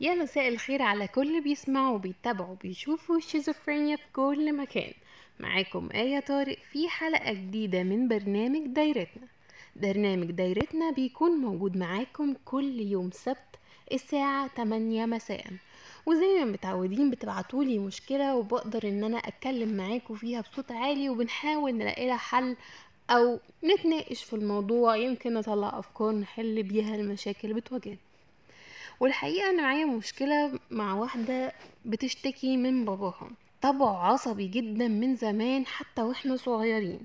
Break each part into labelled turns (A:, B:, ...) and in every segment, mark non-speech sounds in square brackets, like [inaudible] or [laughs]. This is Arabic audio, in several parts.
A: يا مساء الخير على كل بيسمعوا وبيتابعوا وبيشوفوا الشيزوفرينيا في كل مكان. معاكم آية طارق في حلقة جديدة من برنامج دايرتنا. برنامج دايرتنا بيكون موجود معاكم كل يوم سبت الساعة 8 مساء. وزي ما متعودين بتبعتولي مشكلة وبقدر إن أنا أتكلم معاكم فيها بصوت عالي وبنحاول نلاقي لها حل أو نتناقش في الموضوع. يمكن نطلع أفكار نحل بيها المشاكل بتواجهنا. والحقيقة أنا معايا مشكلة مع واحدة بتشتكي من باباها. طبعه عصبي جدا من زمان حتى وإحنا صغيرين.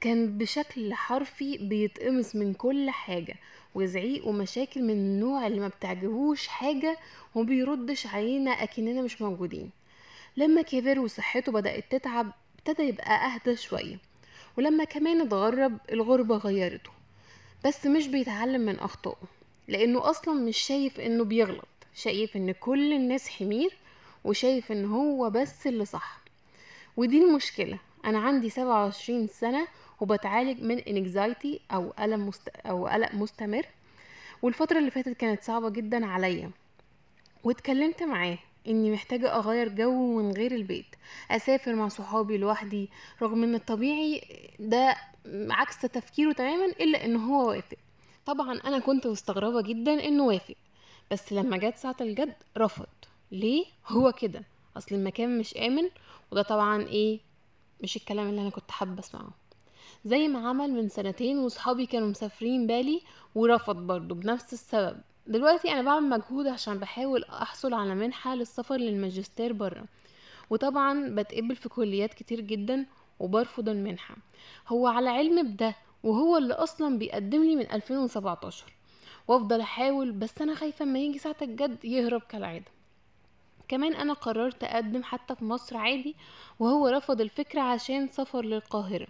A: كان بشكل حرفي بيتقمص من كل حاجة وزعيق ومشاكل من النوع اللي ما بتعجبوش حاجة وبيردش علينا أكننا مش موجودين. لما كبر وصحته بدأت تتعب ابتدى يبقى أهدى شوية. ولما كمان اتغرب الغربة غيرته. بس مش بيتعلم من أخطائه. لأنه أصلا مش شايف إنه بيغلط. شايف إن كل الناس حمير وشايف إن هو بس اللي صح. ودي المشكلة. أنا عندي سبعة وعشرين سنة وبتعالج من انكزايتي أو ألم مست... أو قلق مستمر. والفترة اللي فاتت كانت صعبة جدا عليا. واتكلمت معاه إني محتاجة أغير جو من غير البيت. أسافر مع صحابي لوحدي رغم إن الطبيعي ده عكس تفكيره تماما إلا إن هو وافق. طبعا أنا كنت مستغربة جدا إنه وافق بس لما جت ساعة الجد رفض ليه؟ هو كده. أصل المكان مش آمن وده طبعا إيه؟ مش الكلام اللي أنا كنت حابة أسمعه. زي ما عمل من سنتين وصحابي كانوا مسافرين بالي ورفض برضه بنفس السبب. دلوقتي أنا بعمل مجهود عشان بحاول أحصل على منحة للسفر للماجستير برا. وطبعا بتقبل في كليات كتير جدا وبرفض المنحة. هو على علم بده وهو اللي أصلا بيقدم لي من 2017 وأفضل أحاول بس أنا خايفة اما يجي ساعة الجد يهرب كالعادة. كمان أنا قررت أقدم حتى في مصر عادي وهو رفض الفكرة عشان سفر للقاهرة.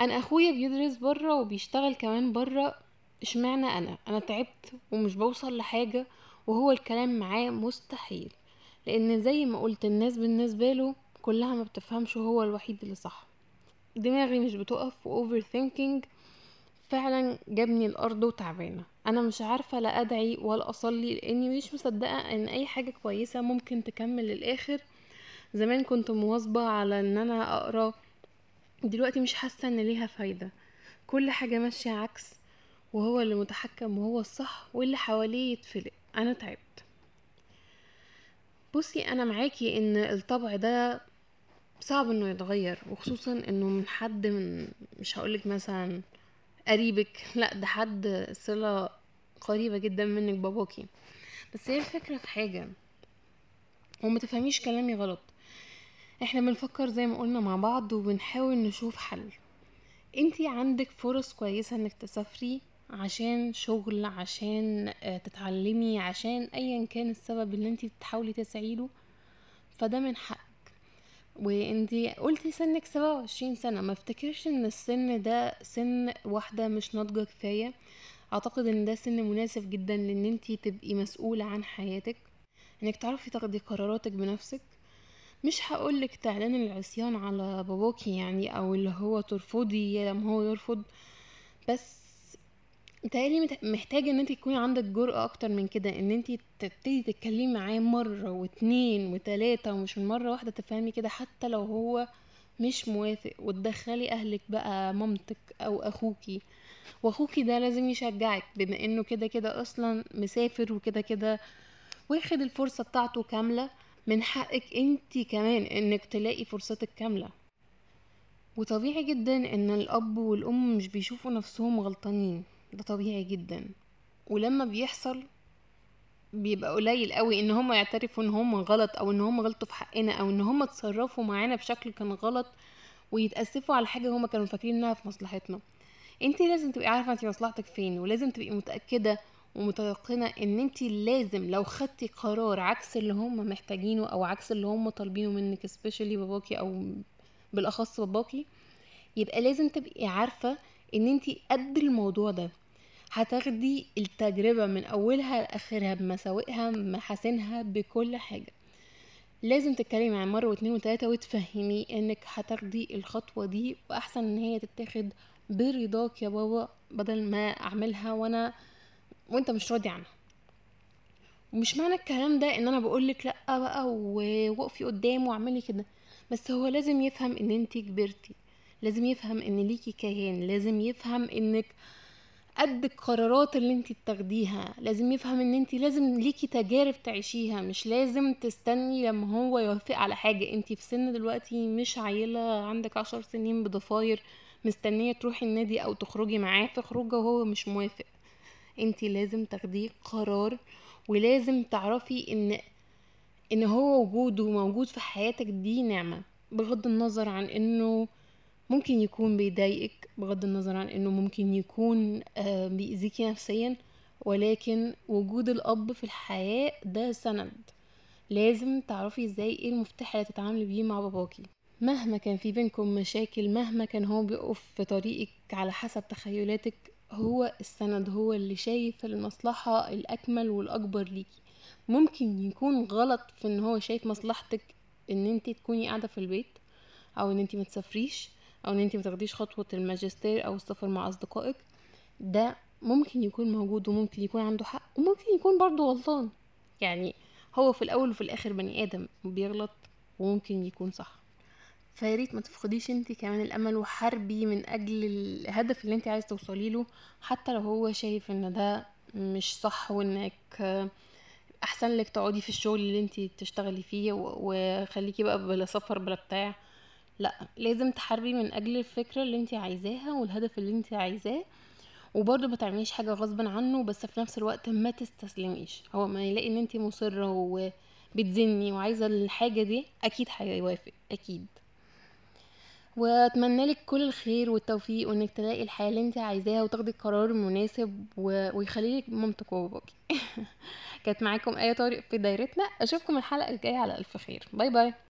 A: أنا أخويا بيدرس بره وبيشتغل كمان بره إشمعنى أنا؟ أنا تعبت ومش بوصل لحاجة وهو الكلام معاه مستحيل. لأن زي ما قلت الناس بالنسبة له كلها ما بتفهمش وهو الوحيد اللي صح. دماغي مش بتقف وال overthinking فعلا جابني الأرض وتعبانة. أنا مش عارفة لا أدعي ولا أصلي لأني مش مصدقة إن أي حاجة كويسة ممكن تكمل للآخر. زمان كنت مواظبة على إن أنا أقرأ دلوقتي مش حاسة إن ليها فايدة. كل حاجة ماشية عكس وهو اللي متحكم وهو الصح واللي حواليه يتفلق. أنا تعبت. بصي أنا معاكي إن الطبع ده صعب إنه يتغير وخصوصا إنه من حد من مش هقولك مثلا قريبك لأ ده حد صلة قريبة جدا منك باباكي. بس هي الفكرة في حاجة وما تفهميش كلامي غلط. إحنا بنفكر زي ما قلنا مع بعض وبنحاول نشوف حل. انتي عندك فرص كويسة إنك تسافري عشان شغل عشان تتعلمي عشان ايا كان السبب اللي انتي بتحاولي تسعيله فده من حقك وانتي قلتي سنك سبعة وعشرين سنة ما افتكرش ان السن ده سن واحدة مش ناضجة كفاية. اعتقد ان ده سن مناسب جدا لأن انتي تبقي مسؤولة عن حياتك انك تعرفي تاخدي قراراتك بنفسك. مش هقولك تعلن العصيان على باباكي يعني أو اللي هو ترفضي لما هو يرفض بس متهيألي محتاجة إن أنت تكوني عندك جرأة أكتر من كده إن أنت تبتدي تتكلمي معاه مرة واتنين وتلاتة ومش من مرة واحدة تفهمي كده حتى لو هو مش موافق وتدخلي أهلك بقى مامتك أو أخوكي. وأخوكي ده لازم يشجعك بما إنه كده كده أصلا مسافر وكده كده واخد الفرصة بتاعته كاملة من حقك أنت كمان إنك تلاقي فرصتك كاملة. وطبيعي جدا إن الأب والأم مش بيشوفوا نفسهم غلطانين. ده طبيعي جدا. ولما بيحصل بيبقى قليل قوي إن هم يعترفوا إن هم غلط أو إن هم غلطوا في حقنا أو إن هم اتصرفوا معانا بشكل كان غلط ويتأسفوا على حاجة هم كانوا فاكرين إنها في مصلحتنا. أنت لازم تبقي عارفة أنت مصلحتك فين ولازم تبقي متأكدة ومتيقنة إن أنت لازم لو خدتي قرار عكس اللي هم محتاجينه أو عكس اللي هم طالبينه منك سبيشالي باباكي أو بالأخص باباكي يبقى لازم تبقي عارفة إن أنت قد الموضوع ده. هتاخدي التجربة من أولها لآخرها بمساوئها بمحاسنها بكل حاجة. لازم تتكلمي مع مرة واتنين وتلاتة وتفهمي إنك هتاخدي الخطوة دي وأحسن إن هي تتاخد برضاك يا بابا بدل ما أعملها وأنا وأنت مش راضي عنها. ومش معنى الكلام ده إن أنا بقولك لأ بقى ووقفي قدامه واعملي كده. بس هو لازم يفهم إن انت كبرتي لازم يفهم إن ليكي كيان لازم يفهم إنك قد القرارات اللي انت بتاخديها. لازم يفهم ان انت لازم ليكي تجارب تعيشيها. مش لازم تستني لما هو يوافق على حاجة. انت في سن دلوقتي مش عيلة عندك عشر سنين بضفاير مستنية تروحي النادي أو تخرجي معاه في خروجه وهو مش موافق. انت لازم تاخديه قرار ولازم تعرفي ان ان هو وجوده موجود في حياتك دي نعمة. بغض النظر عن انه ممكن يكون بيضايقك بغض النظر عن إنه ممكن يكون آه، بيأذيكي نفسيا ولكن وجود الأب في الحياة ده سند. لازم تعرفي إزاي إيه المفتاح اللي تتعاملي بيه مع باباكي. مهما كان في بينكم مشاكل مهما كان هو بيقف في طريقك على حسب تخيلاتك هو السند هو اللي شايف المصلحة الأكمل والأكبر ليكي. ممكن يكون غلط في إن هو شايف مصلحتك إن انت تكوني قاعدة في البيت أو إن انت ما تسافريش. أو إن انت ما تاخديش خطوة الماجستير أو السفر مع أصدقائك ده ممكن يكون موجود وممكن يكون عنده حق وممكن يكون برضه غلطان. يعني هو في الأول وفي الآخر بني آدم بيغلط وممكن يكون صح. فياريت ما تفقديش انت كمان الأمل وحاربي من أجل الهدف اللي انت عايز توصلي له حتى لو هو شايف إن ده مش صح وإنك أحسن لك تقعدي في الشغل اللي انت تشتغلي فيه وخليكي بقى بلا سفر بلا بتاع. لا لازم تحاربي من أجل الفكرة اللي انت عايزاها والهدف اللي انت عايزاه وبرضه ما تعمليش حاجة غصبا عنه بس في نفس الوقت ما تستسلميش. هو ما يلاقي ان انت مصرة وبتزني وعايزة الحاجة دي أكيد هيوافق أكيد. وأتمنى لك كل الخير والتوفيق وإنك تلاقي الحياة اللي انت عايزاها وتاخدي القرار المناسب و... ويخلي لك مامتك وباباكي [laughs] كانت معاكم آية طارق في دايرتنا. أشوفكم الحلقة الجاية على ألف خير. باي باي.